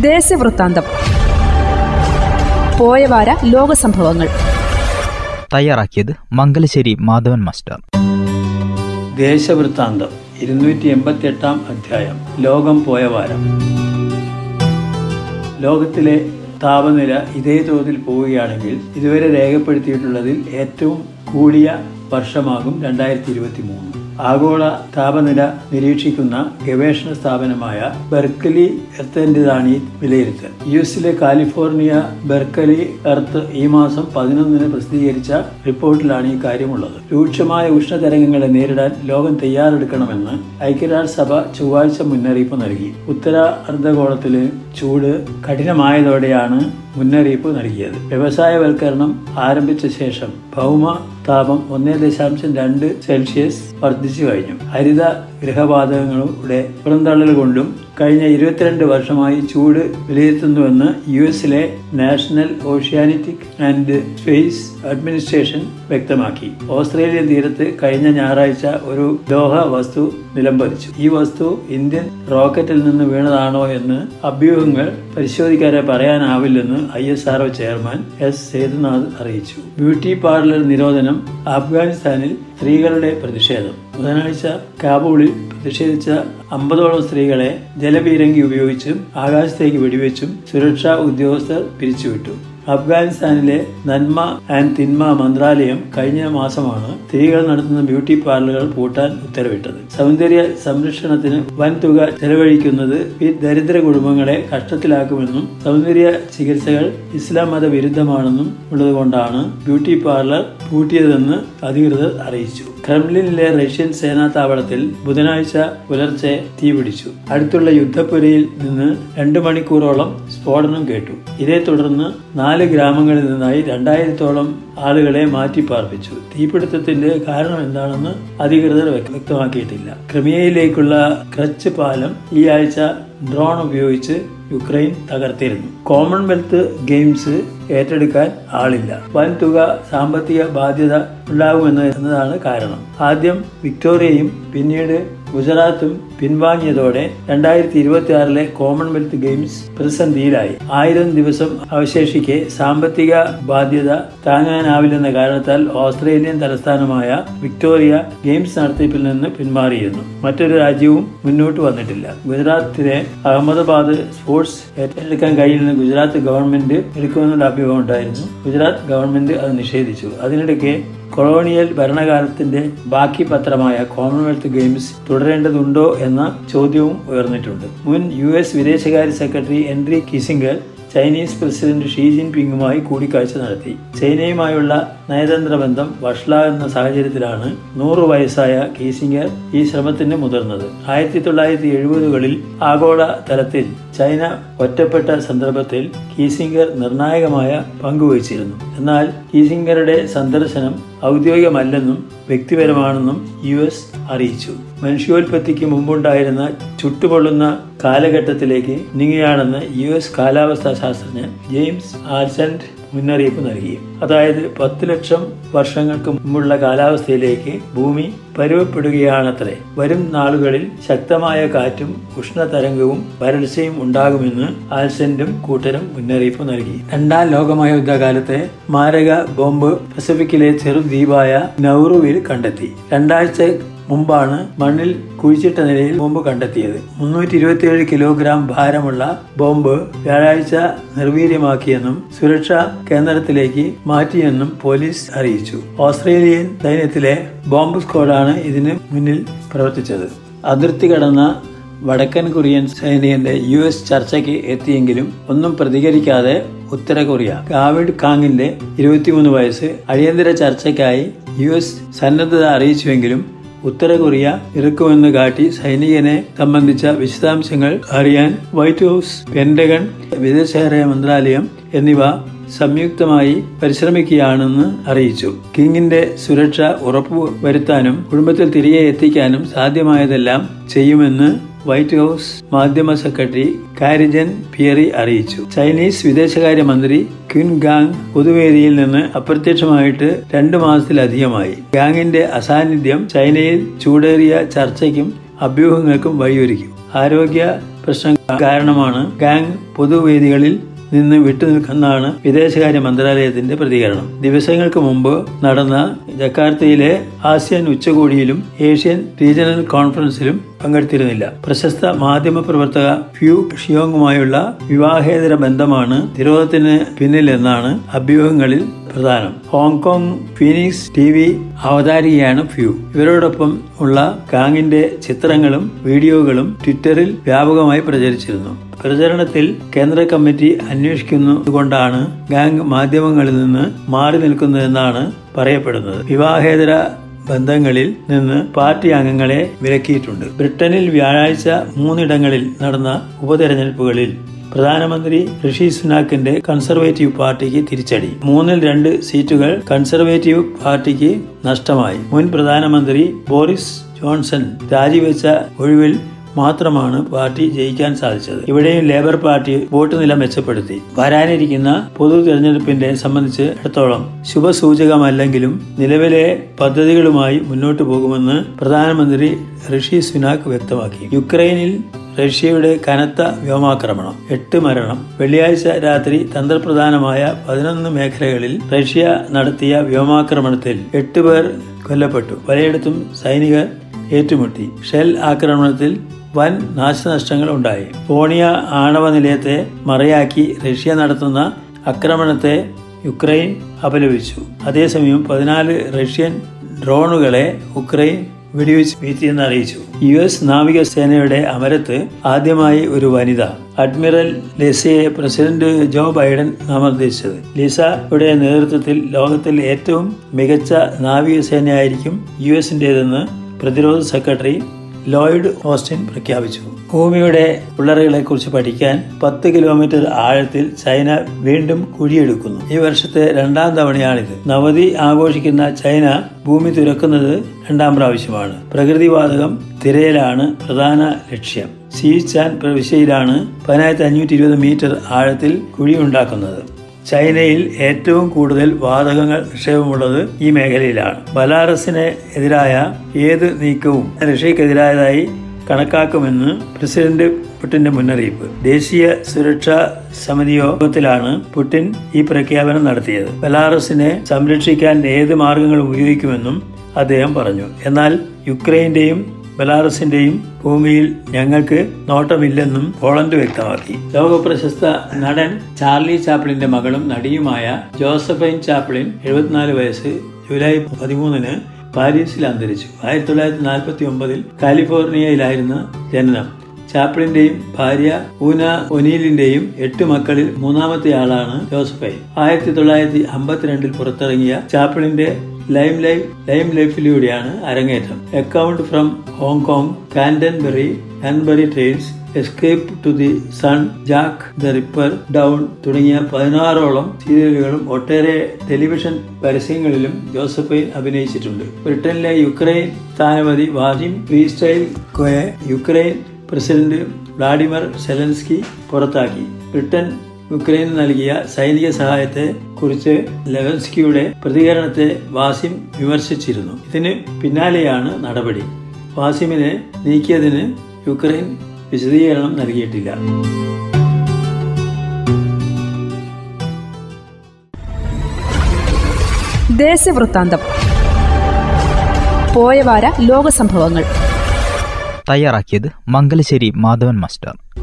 ദേശവൃത്താന്തം. പോയവാര ലോകസംഭവങ്ങൾ തയ്യാറാക്കിയത് മംഗലശ്ശേരി മാധവൻ മാസ്റ്റർ. ദേശവൃത്താന്തം ഇരുന്നൂറ്റി എൺപത്തി എട്ടാം അധ്യായം ലോകം പോയ വാരം. ലോകത്തിലെ താപനില ഇതേ തോതിൽ പോവുകയാണെങ്കിൽ ഇതുവരെ രേഖപ്പെടുത്തിയിട്ടുള്ളതിൽ ഏറ്റവും കൂടിയ വർഷമാകും രണ്ടായിരത്തി ഇരുപത്തി മൂന്ന് ആഗോള താപനില നിരീക്ഷിക്കുന്ന ഗവേഷണ സ്ഥാപനമായ ബെർക്കലി എർത്തിന്റെതാണ് ഈ വിലയിരുത്തൽ. യു എസിലെ കാലിഫോർണിയ ബെർക്കലി എർത്ത് ഈ മാസം പതിനൊന്നിന് പ്രസിദ്ധീകരിച്ച റിപ്പോർട്ടിലാണ് ഈ കാര്യമുള്ളത്. രൂക്ഷമായ ഉഷ്ണതരംഗങ്ങളെ നേരിടാൻ ലോകം തയ്യാറെടുക്കണമെന്ന് ഐക്യരാഷ്ട്രസഭ ചൊവ്വാഴ്ച മുന്നറിയിപ്പ് നൽകി. ഉത്തര അർദ്ധഗോളത്തിലെ ചൂട് കഠിനമായതോടെയാണ് മുന്നറിയിപ്പ് നൽകിയത്. വ്യവസായവൽക്കരണം ആരംഭിച്ച ശേഷം ഭൗമ താപം ഒന്നേ ദശാംശം രണ്ട് സെൽഷ്യസ് വർദ്ധിച്ചു കഴിഞ്ഞു. ഹരിത ഗൃഹവാതകങ്ങളുടെ പുറന്തള്ളൽ കൊണ്ടും കഴിഞ്ഞ ഇരുപത്തിരണ്ട് വർഷമായി ചൂട് വിലയിരുത്തുന്നുവെന്ന് യു എസിലെ National Oceanic and Space Administration വ്യക്തമാക്കി. ഓസ്ട്രേലിയൻ തീരത്ത് കഴിഞ്ഞ ഞായറാഴ്ച ഒരു ലോഹ വസ്തു നിലംപതിച്ചു. ഈ വസ്തു ഇന്ത്യൻ റോക്കറ്റിൽ നിന്ന് വീണതാണോ എന്ന് അഭ്യൂഹങ്ങൾ പരിശോധിക്കാതെ പറയാനാവില്ലെന്ന് I S RO chairman S Sethunath അറിയിച്ചു. ബ്യൂട്ടി പാർലർ നിരോധനം അഫ്ഗാനിസ്ഥാനിൽ സ്ത്രീകളുടെ പ്രതിഷേധം. ബുധനാഴ്ച കാബൂളിൽ പ്രതിഷേധിച്ച അമ്പതോളം സ്ത്രീകളെ ജലപീരങ്കി ഉപയോഗിച്ചും ആകാശത്തേക്ക് വെടിവെച്ചും സുരക്ഷാ ഉദ്യോഗസ്ഥർ പിരിച്ചുവിട്ടു. അഫ്ഗാനിസ്ഥാനിലെ നന്മ ആൻഡ് തിന്മ മന്ത്രാലയം കഴിഞ്ഞ മാസമാണ് സ്ത്രീകൾ നടത്തുന്ന ബ്യൂട്ടി പാർലറുകൾ പൂട്ടാൻ ഉത്തരവിട്ടത്. സൗന്ദര്യ സംരക്ഷണത്തിന് വൻ തുക ചെലവഴിക്കുന്നത് ഈ ദരിദ്ര കുടുംബങ്ങളെ കഷ്ടത്തിലാക്കുമെന്നും സൗന്ദര്യ ചികിത്സകൾ ഇസ്ലാം മത വിരുദ്ധമാണെന്നും ഉള്ളതുകൊണ്ടാണ് ബ്യൂട്ടി പാർലർ പൂട്ടിയതെന്ന് അധികൃതർ അറിയിച്ചു. ക്രെംലിനിലെ റഷ്യൻ സേനാ താവളത്തിൽ ബുധനാഴ്ച പുലർച്ചെ തീപിടിച്ചു. അടുത്തുള്ള യുദ്ധപ്പുരയിൽ നിന്ന് രണ്ട് മണിക്കൂറോളം സ്ഫോടനം കേട്ടു. ഇതേ തുടർന്ന് നാല് ഗ്രാമങ്ങളിൽ നിന്നായി രണ്ടായിരത്തോളം ആളുകളെ മാറ്റിപ്പാർപ്പിച്ചു. തീപിടുത്തത്തിന്റെ കാരണം എന്താണെന്ന് അധികൃതർ വ്യക്തമാക്കിയിട്ടില്ല. ക്രിമിയയിലേക്കുള്ള ക്രച്ച് പാലം ഈ ആഴ്ച ഡ്രോൺ ഉപയോഗിച്ച് യുക്രൈൻ തകർത്തിരുന്നു. കോമൺവെൽത്ത് ഗെയിംസ് ഏറ്റെടുക്കാൻ ആളില്ല. വൻതുക സാമ്പത്തിക ബാധ്യത ഉണ്ടാകുമെന്ന് എന്നതാണ് കാരണം. ആദ്യം വിക്ടോറിയയും പിന്നീട് ഗുജറാത്തും പിൻവാങ്ങിയതോടെ രണ്ടായിരത്തി ഇരുപത്തി ആറിലെ കോമൺവെൽത്ത് ഗെയിംസ് പ്രതിസന്ധിയിലായി. ആയിരം ദിവസം അവശേഷിക്കെ സാമ്പത്തിക ബാധ്യത താങ്ങാനാവില്ലെന്ന കാരണത്താൽ ഓസ്ട്രേലിയൻ തലസ്ഥാനമായ വിക്ടോറിയ ഗെയിംസ് നടത്തിപ്പിൽ നിന്ന് പിന്മാറിയിരുന്നു മറ്റൊരു രാജ്യവും മുന്നോട്ട് വന്നിട്ടില്ല. ഗുജറാത്തിലെ അഹമ്മദാബാദ് സ്പോർട്സ് ഏറ്റെടുക്കാൻ കഴിയില്ലെന്ന് ഗുജറാത്ത് ഗവൺമെന്റ് എടുക്കുമെന്നുള്ള അഭ്യൂഹം ഉണ്ടായിരുന്നു. ഗുജറാത്ത് ഗവൺമെന്റ് അത് നിഷേധിച്ചു. അതിനിടയ്ക്ക് കൊളോണിയൽ ഭരണകാലത്തിന്റെ ബാക്കി പത്രമായ കോമൺവെൽത്ത് ഗെയിംസ് തുടരേണ്ടതുണ്ടോ എന്ന ചോദ്യവും ഉയർന്നിട്ടുണ്ട്. മുൻ യു എസ് വിദേശകാര്യ secretary Henry Kissinger Chinese president Xi ജിൻപിങ്ങുമായി കൂടിക്കാഴ്ച നടത്തി. ചൈനയുമായുള്ള നയതന്ത്ര ബന്ധം വഷളാകുന്ന സാഹചര്യത്തിലാണ് നൂറു വയസ്സായ കീസിംഗർ ഈ ശ്രമത്തിന് മുതിർന്നത്. ആയിരത്തി തൊള്ളായിരത്തി എഴുപതുകളിൽ ആഗോള തലത്തിൽ ചൈന ഒറ്റപ്പെട്ട സന്ദർഭത്തിൽ കീസിംഗർ നിർണായകമായ പങ്കുവഹിച്ചിരുന്നു എന്നാൽ കീസിംഗറുടെ സന്ദർശനം ഔദ്യോഗികമല്ലെന്നും വ്യക്തിപരമാണെന്നും യു അറിയിച്ചു. മനുഷ്യോൽപത്തിക്ക് മുമ്പുണ്ടായിരുന്ന ചുട്ടുപൊള്ളുന്ന കാലഘട്ടത്തിലേക്ക് നീങ്ങുകയാണെന്ന് യു എസ് കാലാവസ്ഥാ ശാസ്ത്രജ്ഞൻ ജെയിംസ് ആൽസൻഡ് മുന്നറിയിപ്പ് നൽകി. അതായത് പത്ത് ലക്ഷം വർഷങ്ങൾക്ക് മുമ്പുള്ള കാലാവസ്ഥയിലേക്ക് ഭൂമി പരുവപ്പെടുകയാണത്രേ. വരും നാളുകളിൽ ശക്തമായ കാറ്റും ഉഷ്ണതരംഗവും വരൾച്ചയും ഉണ്ടാകുമെന്ന് ആൽസെന്റും കൂട്ടരും മുന്നറിയിപ്പ് നൽകി. രണ്ടാം ലോകമഹായുദ്ധകാലത്തെ മാരക ബോംബ് പസഫിക്കിലെ ചെറുദ്വീപായ നൗറുവിൽ കണ്ടെത്തി. രണ്ടാഴ്ച മുമ്പാണ് മണ്ണിൽ കുഴിച്ചിട്ട നിലയിൽ ബോംബ് കണ്ടെത്തിയത്. മുന്നൂറ്റി ഇരുപത്തിയേഴ് കിലോഗ്രാം ഭാരമുള്ള ബോംബ് വ്യാഴാഴ്ച നിർവീര്യമാക്കിയെന്നും സുരക്ഷാ കേന്ദ്രത്തിലേക്ക് മാറ്റിയെന്നും പോലീസ് അറിയിച്ചു. ഓസ്ട്രേലിയൻ സൈന്യത്തിലെ ബോംബ് സ്ക്വാഡാണ് ഇതിന് മുന്നിൽ പ്രവർത്തിച്ചത്. അതിർത്തി കടന്ന വടക്കൻ കൊറിയൻ സൈനികന്റെ യു എസ് ചർച്ചയ്ക്ക് എത്തിയെങ്കിലും ഒന്നും പ്രതികരിക്കാതെ ഉത്തര കൊറിയ. കാവിഡ് കാങ്ങിന്റെ ഇരുപത്തിമൂന്ന് വയസ്സ് അടിയന്തര ചർച്ചയ്ക്കായി യു എസ് സന്നദ്ധത അറിയിച്ചുവെങ്കിലും ഉത്തര കൊറിയ ഇറക്കുമെന്ന് കാട്ടി സൈനികനെ സംബന്ധിച്ച വിശദാംശങ്ങൾ അറിയാൻ വൈറ്റ് ഹൗസ് പെന്റഗൺ വിദേശകാര്യ മന്ത്രാലയം എന്നിവ സംയുക്തമായി പരിശ്രമിക്കുകയാണെന്ന് അറിയിച്ചു. കിങ്ങിന്റെ സുരക്ഷ ഉറപ്പുവരുത്താനും കുടുംബത്തിൽ തിരികെ എത്തിക്കാനും സാധ്യമായതെല്ലാം ചെയ്യുമെന്ന് വൈറ്റ് ഹൗസ് മാധ്യമ സെക്രട്ടറി കാരിജൻ പിയറി അറിയിച്ചു. ചൈനീസ് വിദേശകാര്യമന്ത്രി ക്വിൻ ഗാങ് പൊതുവേദിയിൽ നിന്ന് അപ്രത്യക്ഷമായിട്ട് രണ്ടു മാസത്തിലധികമായി. ഗാങ്ങിന്റെ അസാന്നിധ്യം ചൈനയിൽ ചൂടേറിയ ചർച്ചയ്ക്കും അഭ്യൂഹങ്ങൾക്കും വഴിയൊരുക്കും. ആരോഗ്യ പ്രശ്നം കാരണമാണ് ഗാങ് പൊതുവേദികളിൽ നിന്ന് വിട്ടുനിൽക്കുന്നതാണ് വിദേശകാര്യ മന്ത്രാലയത്തിന്റെ പ്രതികരണം. ദിവസങ്ങൾക്ക് മുമ്പ് നടന്ന ജക്കാർത്തയിലെ ആസിയൻ ഉച്ചകോടിയിലും ഏഷ്യൻ റീജിയണൽ കോൺഫറൻസിലും പങ്കെടുത്തിരുന്നില്ല. പ്രശസ്ത മാധ്യമ പ്രവർത്തക ഫ്യൂ ഷിയോങ്ങുമായുള്ള വിവാഹേതര ബന്ധമാണ് നിരോധത്തിന് പിന്നിലെന്നാണ് അഭ്യൂഹങ്ങളിൽ പ്രധാനം. Hong Kong Phoenix T V അവതാരികയാണ് Fu. ഇവരോടൊപ്പം ഉള്ള കാങ്ങിന്റെ ചിത്രങ്ങളും വീഡിയോകളും ട്വിറ്ററിൽ വ്യാപകമായി പ്രചരിച്ചിരുന്നു. പ്രചരണത്തിൽ കേന്ദ്ര കമ്മിറ്റി അന്വേഷിക്കുന്നതുകൊണ്ടാണ് ഗാങ് മാധ്യമങ്ങളിൽ നിന്ന് മാറി നിൽക്കുന്നതെന്നാണ് പറയപ്പെടുന്നത്. വിവാഹേതര ബന്ധങ്ങളിൽ നിന്ന് പാർട്ടി അംഗങ്ങളെ വിലക്കിയിട്ടുണ്ട്. ബ്രിട്ടനിൽ വ്യാഴാഴ്ച മൂന്നിടങ്ങളിൽ നടന്ന ഉപതെരഞ്ഞെടുപ്പുകളിൽ പ്രധാനമന്ത്രി ഋഷി സുനാക്കിന്റെ കൺസർവേറ്റീവ് പാർട്ടിക്ക് തിരിച്ചടി. മൂന്നിൽ രണ്ട് സീറ്റുകൾ കൺസർവേറ്റീവ് പാർട്ടിക്ക് നഷ്ടമായി. മുൻ പ്രധാനമന്ത്രി ബോറിസ് ജോൺസൺ രാജിവെച്ച ഒഴിവിൽ മാത്രമാണ് പാർട്ടി ജയിക്കാൻ സാധിച്ചത്. ഇവിടെയും ലേബർ പാർട്ടി വോട്ട് നില മെച്ചപ്പെടുത്തി. വരാനിരിക്കുന്ന പൊതു തെരഞ്ഞെടുപ്പിന്റെ സംബന്ധിച്ച് ഇടത്തോളം ശുഭസൂചകമല്ലെങ്കിലും നിലവിലെ പദ്ധതികളുമായി മുന്നോട്ടു പോകുമെന്ന് പ്രധാനമന്ത്രി ഋഷി സുനാക് വ്യക്തമാക്കി. യുക്രൈനിൽ റഷ്യയുടെ കനത്ത വ്യോമാക്രമണം എട്ട് മരണം വെള്ളിയാഴ്ച രാത്രി തന്ത്രപ്രധാനമായ പതിനൊന്ന് മേഖലകളിൽ റഷ്യ നടത്തിയ വ്യോമാക്രമണത്തിൽ എട്ട് പേർ കൊല്ലപ്പെട്ടു. പലയിടത്തും സൈനികർ ഏറ്റുമുട്ടി. ഷെൽ ആക്രമണത്തിൽ വൻ നാശനഷ്ടങ്ങൾ ഉണ്ടായി പോണിയ ആണവ നിലയത്തെ മറയാക്കി റഷ്യ നടത്തുന്ന ആക്രമണത്തെ യുക്രൈൻ അപലപിച്ചു. അതേസമയം പതിനാല് റഷ്യൻ ഡ്രോണുകളെ ഉക്രൈൻ വെടിവെച്ച് വീഴ്ത്തിയെന്ന് അറിയിച്ചു യു എസ് നാവികസേനയുടെ അമരത്ത് ആദ്യമായി ഒരു വനിത അഡ്മിറൽ ലിസയെ പ്രസിഡന്റ് ജോ ബൈഡൻ നാമനിർദ്ദേശിച്ചത്. ലിസയുടെ നേതൃത്വത്തിൽ ലോകത്തിൽ ഏറ്റവും മികച്ച നാവികസേനയായിരിക്കും യു എസിന്റെതെന്ന് പ്രതിരോധ സെക്രട്ടറി ലോയിഡ് ഓസ്റ്റിൻ പ്രഖ്യാപിച്ചു. ഭൂമിയുടെ കുറിച്ച് പഠിക്കാൻ പത്ത് കിലോമീറ്റർ ആഴത്തിൽ ചൈന വീണ്ടും കുഴിയെടുക്കുന്നു. ഈ വർഷത്തെ രണ്ടാം തവണയാണിത്. നവതി ആഘോഷിക്കുന്ന ചൈന ഭൂമി തുരക്കുന്നത് രണ്ടാം പ്രാവശ്യമാണ്. പ്രകൃതിവാതകം തിരയലാണ് പ്രധാന ലക്ഷ്യം. സീച്ചാൻ പ്രവിശ്യയിലാണ് പതിനായിരത്തി അഞ്ഞൂറ്റി ഇരുപത് മീറ്റർ ആഴത്തിൽ കുഴിയുണ്ടാക്കുന്നത്. ചൈനയിൽ ഏറ്റവും കൂടുതൽ വാതകങ്ങൾ നിക്ഷേപമുള്ളത് ഈ മേഖലയിലാണ്. ബലാറസിന് എതിരായ ഏത് നീക്കവും റഷ്യക്കെതിരായതായി കണക്കാക്കുമെന്ന് പ്രസിഡന്റ് പുടിന്റെ മുന്നറിയിപ്പ്. ദേശീയ സുരക്ഷാ സമിതി യോഗത്തിലാണ് പുടിൻ ഈ പ്രഖ്യാപനം നടത്തിയത്. ബലാറസിനെ സംരക്ഷിക്കാൻ ഏത് മാർഗങ്ങൾ ഉപയോഗിക്കുമെന്നും അദ്ദേഹം പറഞ്ഞു. എന്നാൽ യുക്രൈന്റെയും ബലാറസിന്റെയും ഭൂമിയിൽ ഞങ്ങൾക്ക് നോട്ടമില്ലെന്നും പോളണ്ട് വ്യക്തമാക്കി. ലോക പ്രശസ്ത നടൻ ചാർലി ചാപ്ലിന്റെ മകളും നടിയുമായ ജോസഫൈൻ ചാപ്ലിൻ എഴുപത്തിനാല് വയസ്സ് ജൂലൈ പതിമൂന്നിന് പാരീസിൽ അന്തരിച്ചു. ആയിരത്തി തൊള്ളായിരത്തി നാൽപ്പത്തി ഒമ്പതിൽ കാലിഫോർണിയയിലായിരുന്ന ജനനം. ചാപ്ലിന്റെയും ഭാര്യ ഊന ഒനീലിന്റെയും എട്ട് മക്കളിൽ മൂന്നാമത്തെ ആളാണ് ജോസഫൈൻ. ആയിരത്തി തൊള്ളായിരത്തി അമ്പത്തിരണ്ടിൽ പുറത്തിറങ്ങിയ ചാപ്ലിന്റെ ലൈം ലൈഫ് ലൈം ലൈഫിലൂടെയാണ് അരങ്ങേറ്റം. Account from Hong Kong Canterbury Hanbury trains escape to the sun Jack the Ripper down തുടങ്ങിയ പതിനാറോളം സീരിയലുകളും ഒട്ടേറെ ടെലിവിഷൻ പരസ്യങ്ങളിലും ജോസഫൈൻ അഭിനയിച്ചിട്ടുണ്ട്. ബ്രിട്ടനിലെ യുക്രൈൻ സ്ഥാനപതി വാജിം ഫ്രീ സ്റ്റൈൽ കോയെ യുക്രൈൻ പ്രസിഡന്റ് വ്ളാഡിമർ സെലൻസ്കി പുറത്താക്കി. ബ്രിട്ടൻ യുക്രൈന് നൽകിയ സൈനിക സഹായത്തെ കുറിച്ച് ലെവൻസ്കിയുടെ പ്രതികരണത്തെ വാസിം വിമർശിച്ചിരുന്നു. ഇതിന് പിന്നാലെയാണ് നടപടി. വാസിമിനെ നീക്കിയതിന് യുക്രൈൻ വിശദീകരണം നൽകിയിട്ടില്ല. ദേശവൃത്താന്തം. പോയവാര ലോക സംഭവങ്ങൾ തയ്യാറാക്കിയത് മംഗലശ്ശേരി മാധവൻ മാസ്റ്റർ.